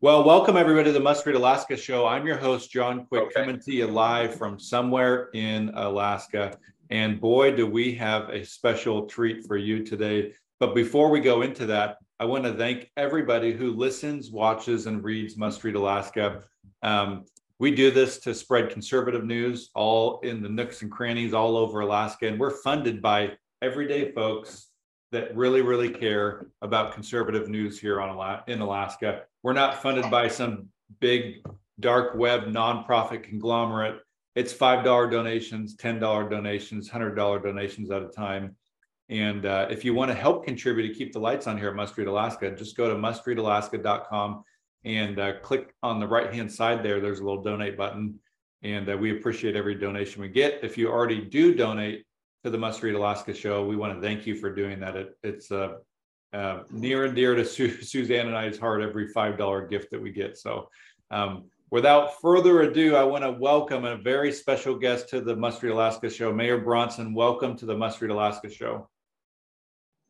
Well, welcome everybody to the Must Read Alaska show. I'm your host, John Quick, Okay. coming to you live from somewhere in Alaska. And boy, do we have a special treat for you today. But before we go into that, I want to thank everybody who listens, watches, and reads Must Read Alaska. Um, we do this to spread conservative news all in the nooks and crannies all over Alaska. And we're funded by everyday folks that really, really care about conservative news here on in Alaska. We're not funded by some big dark web nonprofit conglomerate. It's five dollar donations, ten dollar donations, hundred dollar donations at a time. And uh, if you want to help contribute to keep the lights on here at Must Read Alaska, just go to mustreadalaska.com and uh, click on the right hand side there. There's a little donate button, and uh, we appreciate every donation we get. If you already do donate to the Must Read Alaska show, we want to thank you for doing that. It, it's uh, uh, near and dear to Su- Suzanne and I's heart every five dollar gift that we get. So, um, without further ado, I want to welcome a very special guest to the Must Read Alaska show, Mayor Bronson. Welcome to the Must Read Alaska show.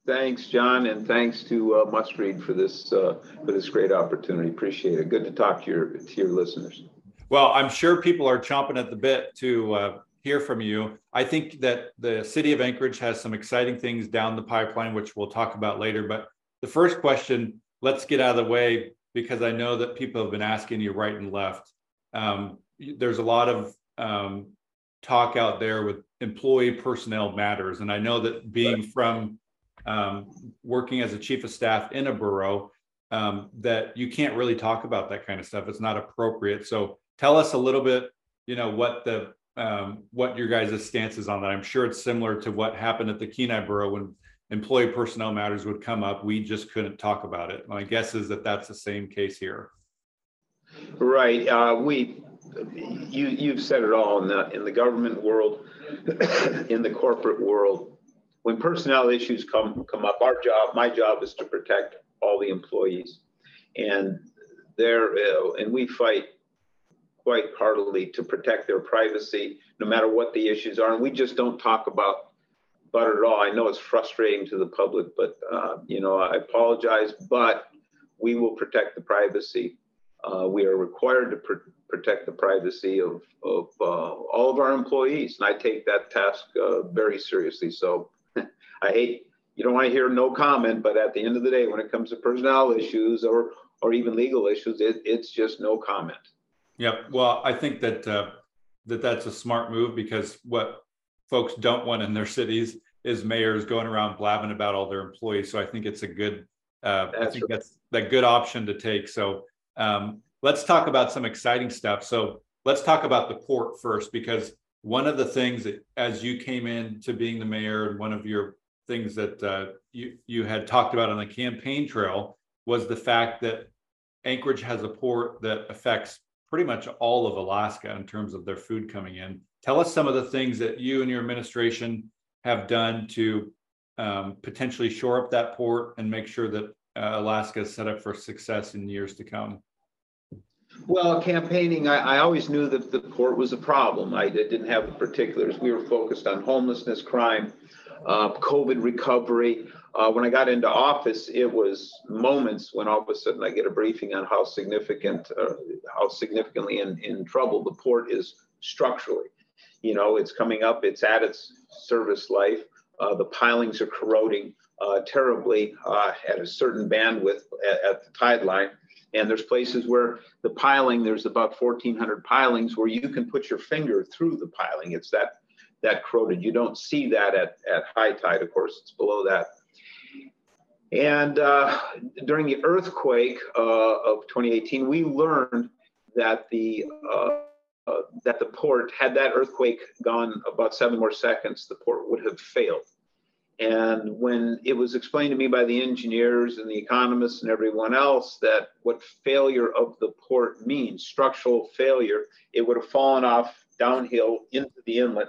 Thanks, John, and thanks to uh, Must Read for this uh, for this great opportunity. Appreciate it. Good to talk to your to your listeners. Well, I'm sure people are chomping at the bit to uh, hear from you. I think that the city of Anchorage has some exciting things down the pipeline, which we'll talk about later. But the first question, let's get out of the way because I know that people have been asking you right and left. Um, there's a lot of um, talk out there with employee personnel matters, and I know that being from um, working as a chief of staff in a borough, um, that you can't really talk about that kind of stuff. It's not appropriate. So tell us a little bit, you know, what the um, what your guys' stance is on that. I'm sure it's similar to what happened at the Kenai Borough when employee personnel matters would come up. We just couldn't talk about it. My guess is that that's the same case here. Right. Uh, we you you've said it all in the in the government world, in the corporate world. When personnel issues come come up, our job, my job, is to protect all the employees, and there uh, and we fight quite heartily to protect their privacy, no matter what the issues are. And we just don't talk about it at all. I know it's frustrating to the public, but uh, you know I apologize, but we will protect the privacy. Uh, we are required to pr- protect the privacy of, of uh, all of our employees, and I take that task uh, very seriously. So I hate you don't want to hear no comment, but at the end of the day, when it comes to personnel issues or or even legal issues, it, it's just no comment. Yep. Well, I think that uh, that that's a smart move because what folks don't want in their cities is mayors going around blabbing about all their employees. So I think it's a good. Uh, I think right. that's that good option to take. So um, let's talk about some exciting stuff. So let's talk about the port first because one of the things that as you came in to being the mayor and one of your things that uh, you you had talked about on the campaign trail was the fact that Anchorage has a port that affects pretty much all of Alaska in terms of their food coming in. Tell us some of the things that you and your administration have done to um, potentially shore up that port and make sure that uh, Alaska is set up for success in years to come. Well, campaigning, I, I always knew that the port was a problem. I didn't have the particulars. We were focused on homelessness, crime, uh, COVID recovery. Uh, when I got into office, it was moments when all of a sudden I get a briefing on how significant, uh, how significantly in, in trouble the port is structurally. You know, it's coming up, it's at its service life. Uh, the pilings are corroding uh, terribly uh, at a certain bandwidth at, at the tide line. And there's places where the piling, there's about 1,400 pilings where you can put your finger through the piling. It's that that corroded. You don't see that at, at high tide, of course, it's below that. And uh, during the earthquake uh, of 2018, we learned that the uh, uh, that the port, had that earthquake gone about seven more seconds, the port would have failed. And when it was explained to me by the engineers and the economists and everyone else that what failure of the port means, structural failure, it would have fallen off downhill into the inlet.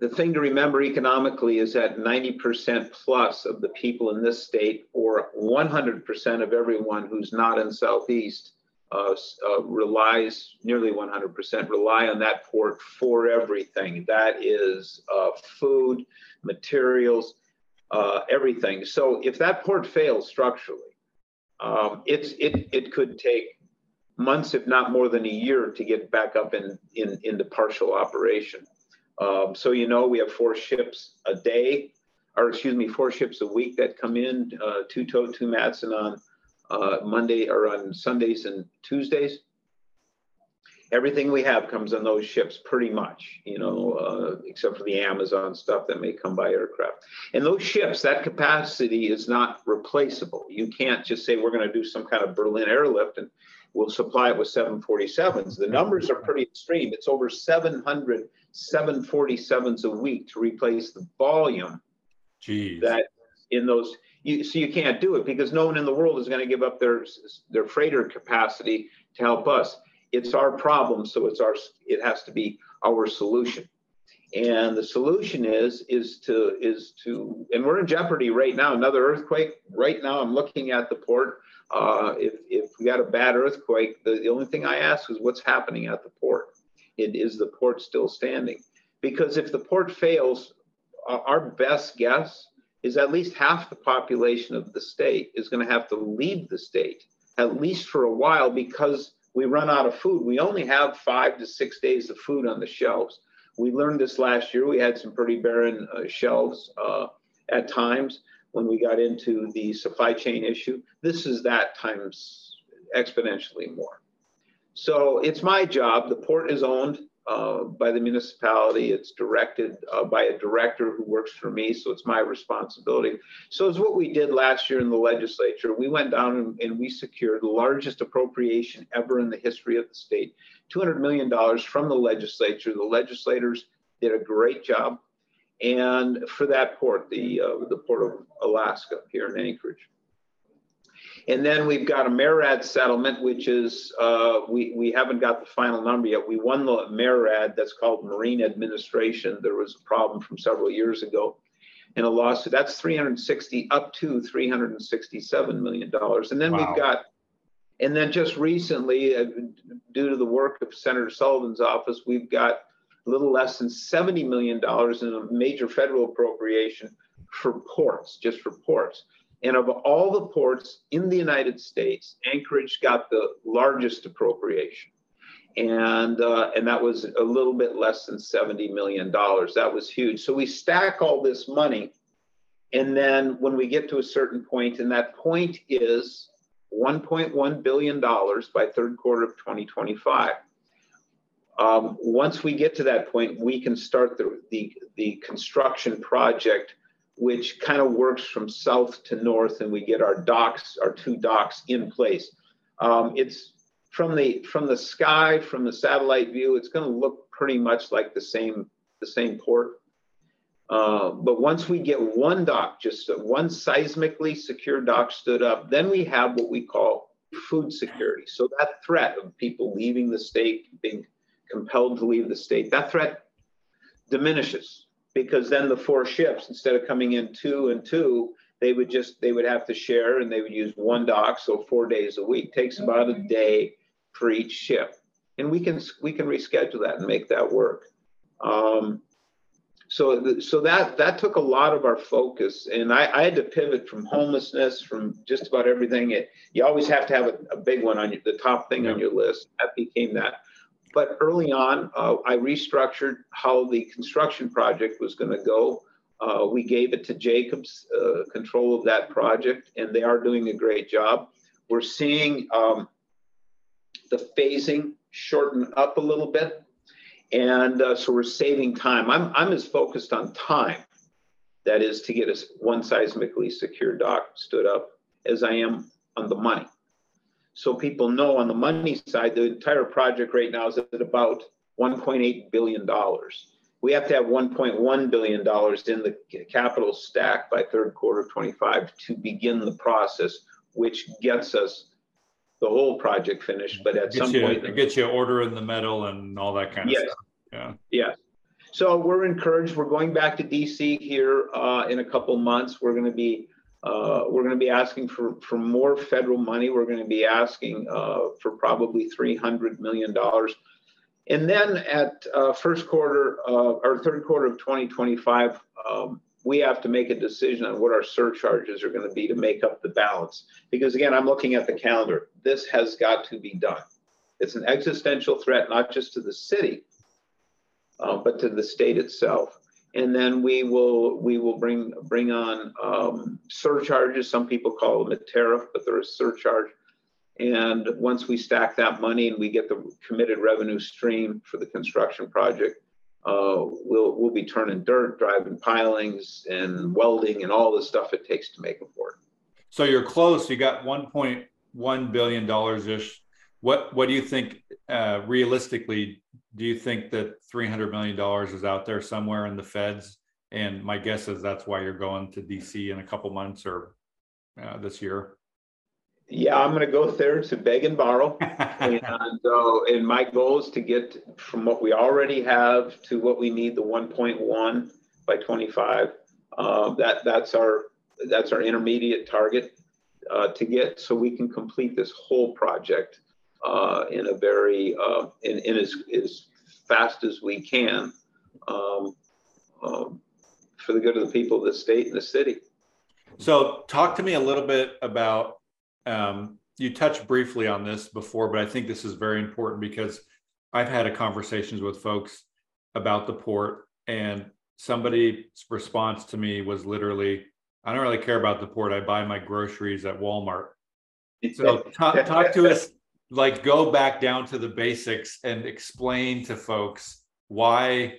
The thing to remember economically is that 90% plus of the people in this state, or 100% of everyone who's not in Southeast, uh, uh, relies nearly 100% rely on that port for everything. That is uh, food, materials, uh, everything. So if that port fails structurally, um, it's it it could take months, if not more than a year, to get back up in in into partial operation. Um, so you know we have four ships a day, or excuse me, four ships a week that come in, uh, two TOTE, two Matson on uh, Monday or on Sundays and Tuesdays. Everything we have comes on those ships, pretty much, you know, uh, except for the Amazon stuff that may come by aircraft. And those ships, that capacity is not replaceable. You can't just say we're going to do some kind of Berlin airlift and we'll supply it with 747s. The numbers are pretty extreme. It's over 700 747s a week to replace the volume Jeez. that in those you, so you can't do it because no one in the world is going to give up their their freighter capacity to help us. It's our problem, so it's our it has to be our solution. And the solution is is to is to and we're in jeopardy right now. Another earthquake right now. I'm looking at the port. Uh, if if we got a bad earthquake, the, the only thing I ask is what's happening at the port. It, is the port still standing? Because if the port fails, our best guess is at least half the population of the state is going to have to leave the state, at least for a while, because we run out of food. We only have five to six days of food on the shelves. We learned this last year. We had some pretty barren uh, shelves uh, at times when we got into the supply chain issue. This is that times exponentially more. So it's my job. The port is owned uh, by the municipality. It's directed uh, by a director who works for me, so it's my responsibility. So it's what we did last year in the legislature. We went down and, and we secured the largest appropriation ever in the history of the state, $200 million from the legislature. The legislators did a great job. And for that port, the, uh, the port of Alaska here in Anchorage. And then we've got a MARAD settlement, which is, uh, we, we haven't got the final number yet. We won the MARAD, that's called Marine Administration. There was a problem from several years ago in a lawsuit. That's 360 up to 367 million dollars. And then wow. we've got, and then just recently, uh, due to the work of Senator Sullivan's office, we've got a little less than 70 million dollars in a major federal appropriation for ports, just for ports. And of all the ports in the United States, Anchorage got the largest appropriation. And, uh, and that was a little bit less than $70 million. That was huge. So we stack all this money. And then when we get to a certain point, and that point is $1.1 billion by third quarter of 2025. Um, once we get to that point, we can start the, the, the construction project which kind of works from south to north, and we get our docks, our two docks in place. Um, it's from the from the sky, from the satellite view, it's going to look pretty much like the same the same port. Uh, but once we get one dock, just one seismically secure dock stood up, then we have what we call food security. So that threat of people leaving the state, being compelled to leave the state, that threat diminishes because then the four ships, instead of coming in two and two, they would just they would have to share and they would use one dock, so four days a week. Takes about a day for each ship, and we can we can reschedule that and make that work. Um, so so that that took a lot of our focus, and I, I had to pivot from homelessness, from just about everything. It, you always have to have a, a big one on your, the top thing yeah. on your list. That became that but early on, uh, I restructured how the construction project was going to go. Uh, we gave it to Jacobs uh, control of that project, and they are doing a great job. We're seeing um, the phasing shorten up a little bit, and uh, so we're saving time. I'm I'm as focused on time, that is to get a, one seismically secure dock stood up, as I am on the money so people know on the money side, the entire project right now is at about $1.8 billion. we have to have 1.1 billion dollars in the capital stack by third quarter of 25 to begin the process, which gets us the whole project finished. But at some you, point, it gets you order in the metal and all that kind of yes. stuff. Yeah. Yes. So we're encouraged. We're going back to DC here uh, in a couple months. We're going to be uh, we're going to be asking for, for more federal money. We're going to be asking uh, for probably $300 million. And then at uh, first quarter or third quarter of 2025, um, we have to make a decision on what our surcharges are going to be to make up the balance. Because again, I'm looking at the calendar. This has got to be done. It's an existential threat, not just to the city, uh, but to the state itself and then we will we will bring bring on um, surcharges. Some people call them a tariff, but they're a surcharge. And once we stack that money and we get the committed revenue stream for the construction project, uh, we'll we'll be turning dirt, driving pilings, and welding, and all the stuff it takes to make a work. So you're close. You got 1.1 billion dollars ish. What what do you think uh, realistically do you think that $300 million is out there somewhere in the feds? And my guess is that's why you're going to DC in a couple months or uh, this year. Yeah, I'm going to go there to beg and borrow, and uh, and my goal is to get from what we already have to what we need, the 1.1 by 25. Uh, that that's our that's our intermediate target uh, to get, so we can complete this whole project uh, in a very uh, in, in as, as fast as we can um, um, for the good of the people of the state and the city. So, talk to me a little bit about. Um, you touched briefly on this before, but I think this is very important because I've had conversations with folks about the port, and somebody's response to me was literally, "I don't really care about the port. I buy my groceries at Walmart." So, talk, talk to us like go back down to the basics and explain to folks why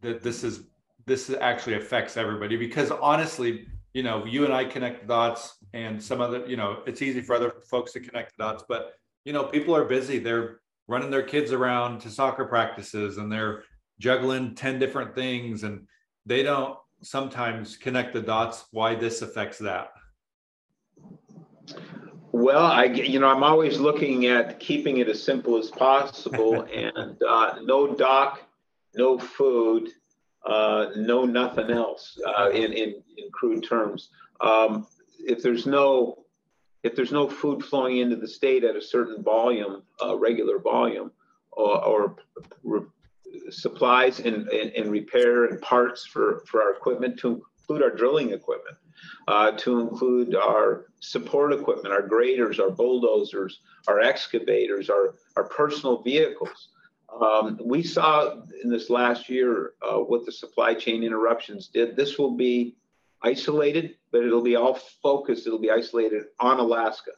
that this is this actually affects everybody. Because honestly you know you and i connect the dots and some other you know it's easy for other folks to connect the dots but you know people are busy. They're running their kids around to soccer practices and they're juggling 10 different things and they don't sometimes connect the dots why this affects that well, I you know I'm always looking at keeping it as simple as possible, and uh, no dock, no food, uh, no nothing else uh, in, in in crude terms. Um, if there's no if there's no food flowing into the state at a certain volume, uh, regular volume, or, or re- supplies and, and, and repair and parts for, for our equipment to include our drilling equipment uh, to include our support equipment, our graders, our bulldozers, our excavators, our, our personal vehicles. Um, we saw in this last year uh, what the supply chain interruptions did. This will be isolated, but it'll be all focused, it'll be isolated on Alaska.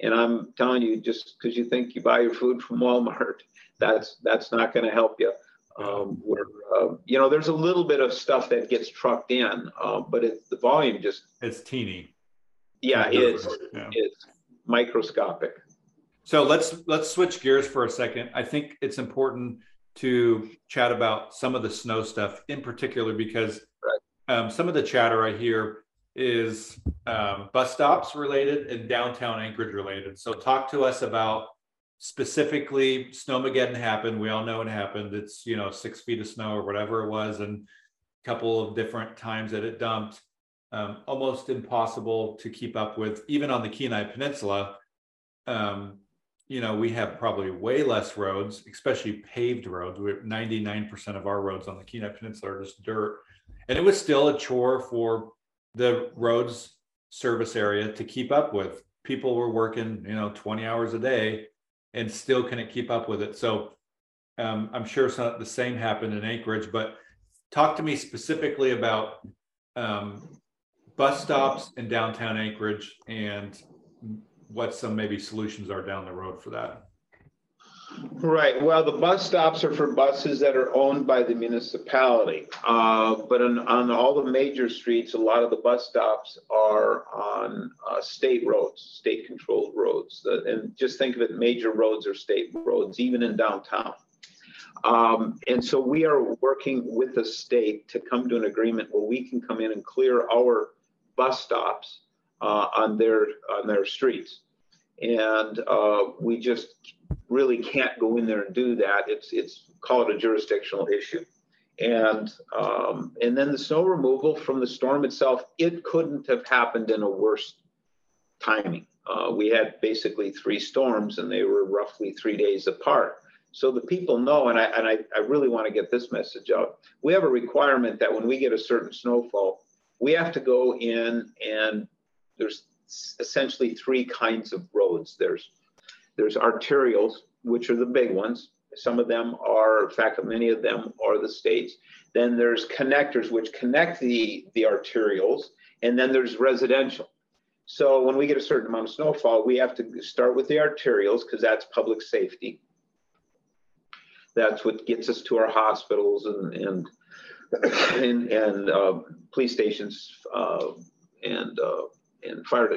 And I'm telling you, just because you think you buy your food from Walmart, that's that's not going to help you. Um, where uh, you know there's a little bit of stuff that gets trucked in, uh, but it's the volume just it's teeny. Yeah, it's yeah. it's microscopic. So let's let's switch gears for a second. I think it's important to chat about some of the snow stuff in particular because right. um, some of the chatter I hear is um, bus stops related and downtown Anchorage related. So talk to us about specifically snowmageddon happened. We all know it happened. It's you know six feet of snow or whatever it was and a couple of different times that it dumped. Um, almost impossible to keep up with even on the kenai peninsula. Um, you know we have probably way less roads especially paved roads. We 99% of our roads on the kenai peninsula are just dirt. And it was still a chore for the roads service area to keep up with. People were working you know 20 hours a day and still couldn't keep up with it. So um, I'm sure some, the same happened in Anchorage, but talk to me specifically about um, bus stops in downtown Anchorage and what some maybe solutions are down the road for that. Right. Well, the bus stops are for buses that are owned by the municipality. Uh, but on, on all the major streets, a lot of the bus stops are on uh, state roads, state roads. and just think of it major roads or state roads, even in downtown. Um, and so we are working with the state to come to an agreement where we can come in and clear our bus stops uh, on their on their streets. And uh, we just really can't go in there and do that. It's it's call it a jurisdictional issue. And um, and then the snow removal from the storm itself, it couldn't have happened in a worse timing. Uh, we had basically three storms, and they were roughly three days apart. So the people know, and I and I, I really want to get this message out. We have a requirement that when we get a certain snowfall, we have to go in and there's essentially three kinds of roads. There's there's arterials, which are the big ones. Some of them are, in fact, many of them are the states. Then there's connectors, which connect the, the arterials. And then there's residential. So when we get a certain amount of snowfall, we have to start with the arterials because that's public safety. That's what gets us to our hospitals and and and, and uh, police stations uh, and uh, and fire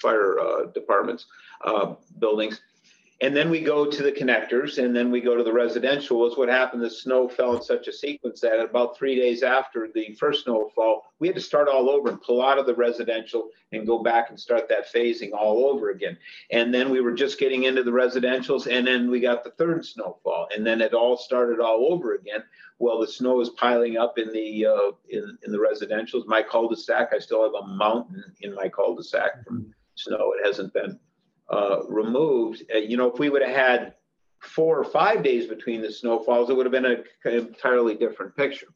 fire uh, departments uh, buildings. And then we go to the connectors, and then we go to the residential. Was what happened? The snow fell in such a sequence that about three days after the first snowfall, we had to start all over and pull out of the residential and go back and start that phasing all over again. And then we were just getting into the residentials, and then we got the third snowfall, and then it all started all over again. Well, the snow is piling up in the uh, in in the residentials. My cul-de-sac, I still have a mountain in my cul-de-sac from snow. It hasn't been uh, removed, uh, you know, if we would have had four or five days between the snowfalls, it would have been an entirely different picture.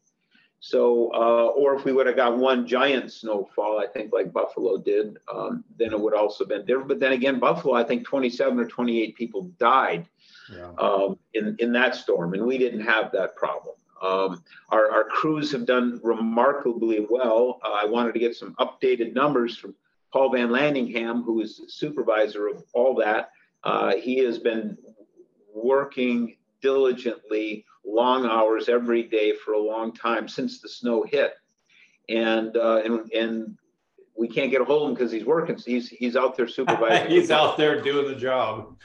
So, uh, or if we would have got one giant snowfall, I think like Buffalo did, um, then it would also have been different. But then again, Buffalo, I think 27 or 28 people died yeah. um, in, in that storm, and we didn't have that problem. Um, our, our, crews have done remarkably well. Uh, I wanted to get some updated numbers from Paul Van Landingham, who is supervisor of all that, uh, he has been working diligently, long hours every day for a long time since the snow hit, and uh, and and we can't get a hold of him because he's working. He's he's out there supervising. he's out there doing the job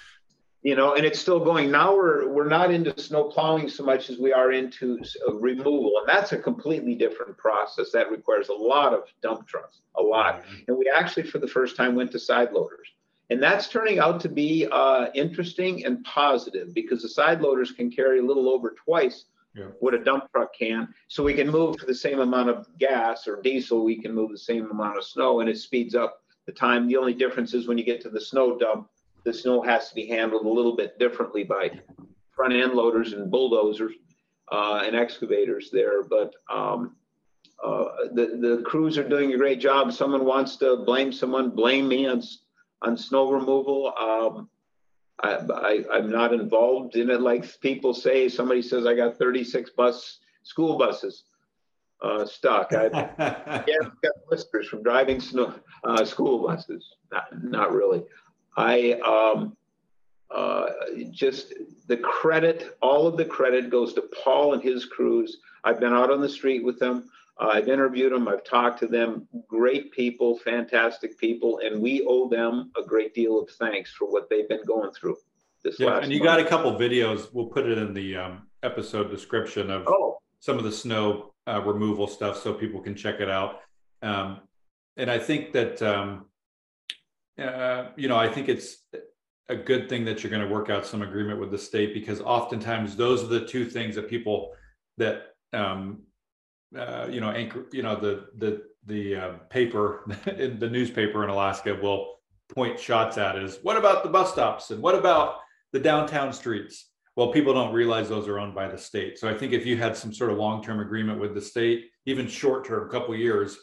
you know, and it's still going. Now we're we're not into snow plowing so much as we are into uh, removal, and that's a completely different process. That requires a lot of dump trucks, a lot. Mm-hmm. And we actually, for the first time, went to side loaders, and that's turning out to be uh, interesting and positive because the side loaders can carry a little over twice yeah. what a dump truck can. So we can move for the same amount of gas or diesel, we can move the same amount of snow, and it speeds up the time. The only difference is when you get to the snow dump the snow has to be handled a little bit differently by front end loaders and bulldozers uh, and excavators there. But um, uh, the, the crews are doing a great job. Someone wants to blame someone, blame me on, on snow removal. Um, I, am not involved in it like people say. Somebody says I got 36 bus school buses uh, stuck. I yeah, got blisters from driving snow, uh, school buses. Not, not really. I um, uh, just the credit, all of the credit goes to Paul and his crews. I've been out on the street with them. Uh, I've interviewed them. I've talked to them. Great people, fantastic people, and we owe them a great deal of thanks for what they've been going through. This yeah, and you month. got a couple videos. We'll put it in the um, episode description of oh. some of the snow uh, removal stuff, so people can check it out. Um, and I think that um, uh, you know, I think it's a good thing that you're going to work out some agreement with the state because oftentimes those are the two things that people that um, uh, you know anchor you know the the the uh, paper in the newspaper in Alaska will point shots at is what about the bus stops? And what about the downtown streets? Well people don't realize those are owned by the state. So i think if you had some sort of long-term agreement with the state even short-term couple years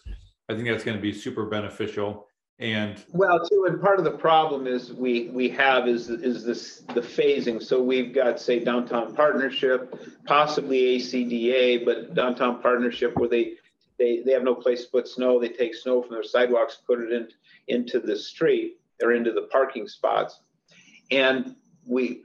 i think that's going to be super beneficial and well, too, and part of the problem is we we have is is this the phasing. So we've got say downtown partnership, possibly ACDA, but downtown partnership where they they they have no place to put snow. They take snow from their sidewalks, put it in into the street or into the parking spots, and we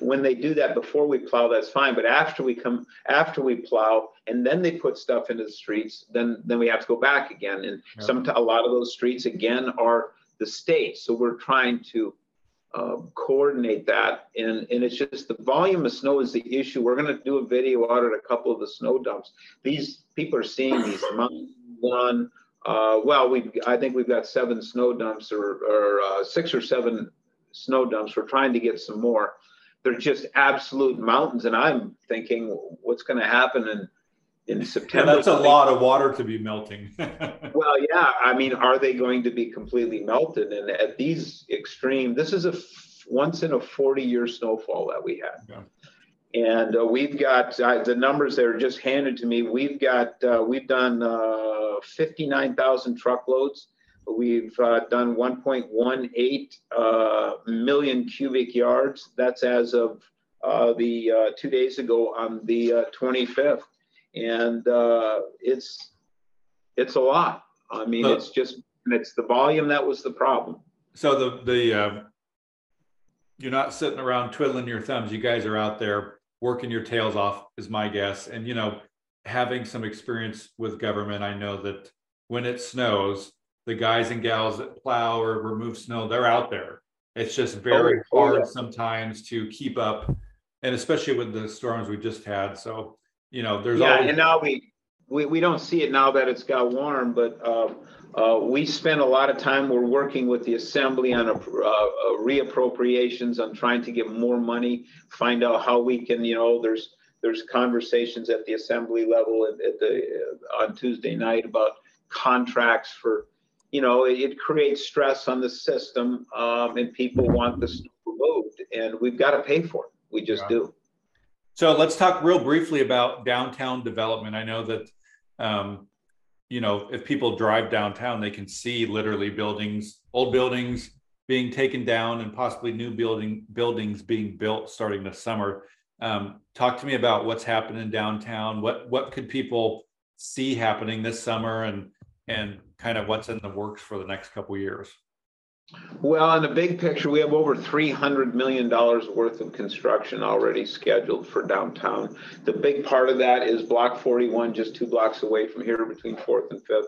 when they do that before we plow, that's fine. But after we come, after we plow, and then they put stuff into the streets, then then we have to go back again. And yeah. some a lot of those streets again are the state. So we're trying to uh, coordinate that. And, and it's just the volume of snow is the issue. We're going to do a video out at a couple of the snow dumps. These people are seeing these one. Uh, well, we I think we've got seven snow dumps or, or uh, six or seven snow dumps. We're trying to get some more. They're just absolute mountains, and I'm thinking, what's going to happen in in September? Yeah, that's a lot of water to be melting. well, yeah. I mean, are they going to be completely melted? And at these extreme, this is a f- once in a 40 year snowfall that we had. Yeah. And uh, we've got uh, the numbers that are just handed to me. We've got uh, we've done uh, 59,000 truckloads. We've uh, done 1.18 uh, million cubic yards. That's as of the two days ago on the 25th and uh, it's it's a lot. I mean, it's just it's the volume that was the problem. So the the uh, you're not sitting around twiddling your thumbs. You guys are out there working your tails off, is my guess. And you know, having some experience with government, I know that when it snows, the guys and gals that plow or remove snow, they're out there. It's just very oh, hard yeah. sometimes to keep up, and especially with the storms we just had. So you know, there's yeah, always- and now we, we we don't see it now that it's got warm, but uh, uh, we spend a lot of time. We're working with the assembly on a, uh, uh, reappropriations on trying to get more money. Find out how we can, you know, there's there's conversations at the assembly level at, at the uh, on Tuesday night about contracts for, you know, it, it creates stress on the system, um, and people want this removed, and we've got to pay for it. We just yeah. do. So let's talk real briefly about downtown development. I know that, um, you know, if people drive downtown, they can see literally buildings, old buildings being taken down, and possibly new building buildings being built starting this summer. Um, talk to me about what's happening downtown. What what could people see happening this summer, and and kind of what's in the works for the next couple years. Well, in the big picture, we have over $300 million worth of construction already scheduled for downtown. The big part of that is Block 41, just two blocks away from here between 4th and 5th.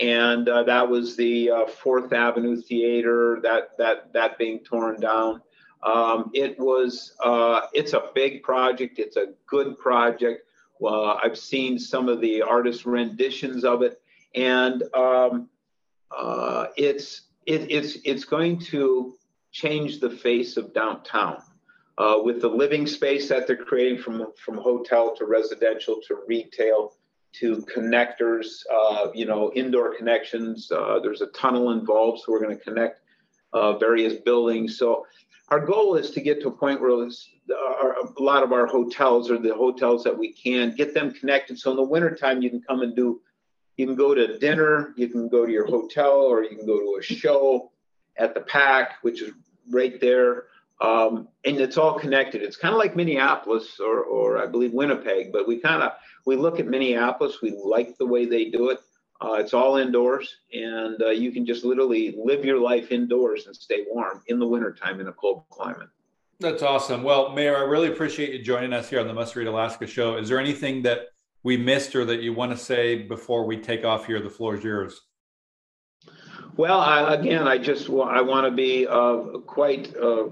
And uh, that was the uh, 4th Avenue Theater, that, that, that being torn down. Um, it was, uh, it's a big project. It's a good project. I've seen some of the artist renditions of it. And um, uh, it's, it, it's it's going to change the face of downtown uh, with the living space that they're creating from from hotel to residential to retail to connectors, uh, you know, indoor connections. Uh, there's a tunnel involved, so we're going to connect uh, various buildings. So our goal is to get to a point where our, a lot of our hotels or the hotels that we can get them connected. So in the wintertime, you can come and do you can go to dinner, you can go to your hotel, or you can go to a show at the PAC, which is right there. Um, and it's all connected. It's kind of like Minneapolis or, or I believe Winnipeg, but we kind of we look at Minneapolis. We like the way they do it. Uh, it's all indoors, and uh, you can just literally live your life indoors and stay warm in the wintertime in a cold climate. That's awesome. Well, Mayor, I really appreciate you joining us here on the Must Read Alaska show. Is there anything that we missed or that you want to say before we take off here? The floor is yours. Well, I, again, I just I want to be uh, quite uh, uh,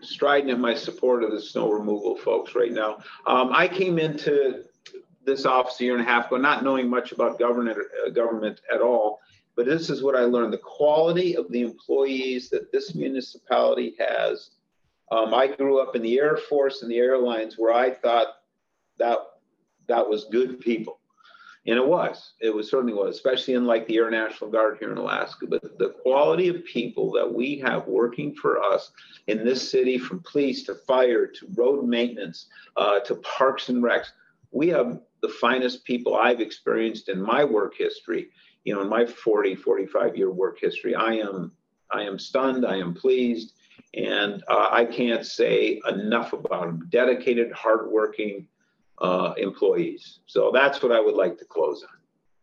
strident in my support of the snow removal folks right now. Um, I came into this office a year and a half ago, not knowing much about government uh, government at all. But this is what I learned: the quality of the employees that this municipality has. Um, I grew up in the Air Force and the airlines, where I thought that that was good people. And it was, it was certainly was, especially in like the Air National Guard here in Alaska. But the quality of people that we have working for us in this city, from police to fire to road maintenance uh, to parks and recs, we have the finest people I've experienced in my work history. You know, in my 40, 45 year work history, I am, I am stunned. I am pleased, and uh, I can't say enough about them. Dedicated, hardworking, uh, employees. So that's what I would like to close on.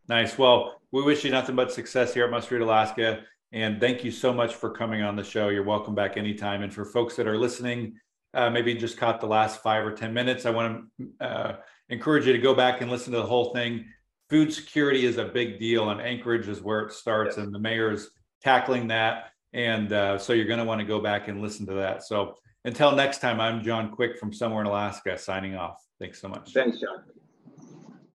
Nice. Well, we wish you nothing but success here at Must Read Alaska. And thank you so much for coming on the show. You're welcome back anytime. And for folks that are listening, uh, maybe just caught the last five or 10 minutes, I want to uh, encourage you to go back and listen to the whole thing. Food security is a big deal, and Anchorage is where it starts, yes. and the mayor's tackling that. And uh, so you're going to want to go back and listen to that. So until next time, I'm John Quick from somewhere in Alaska signing off. Thanks so much. Thanks, John.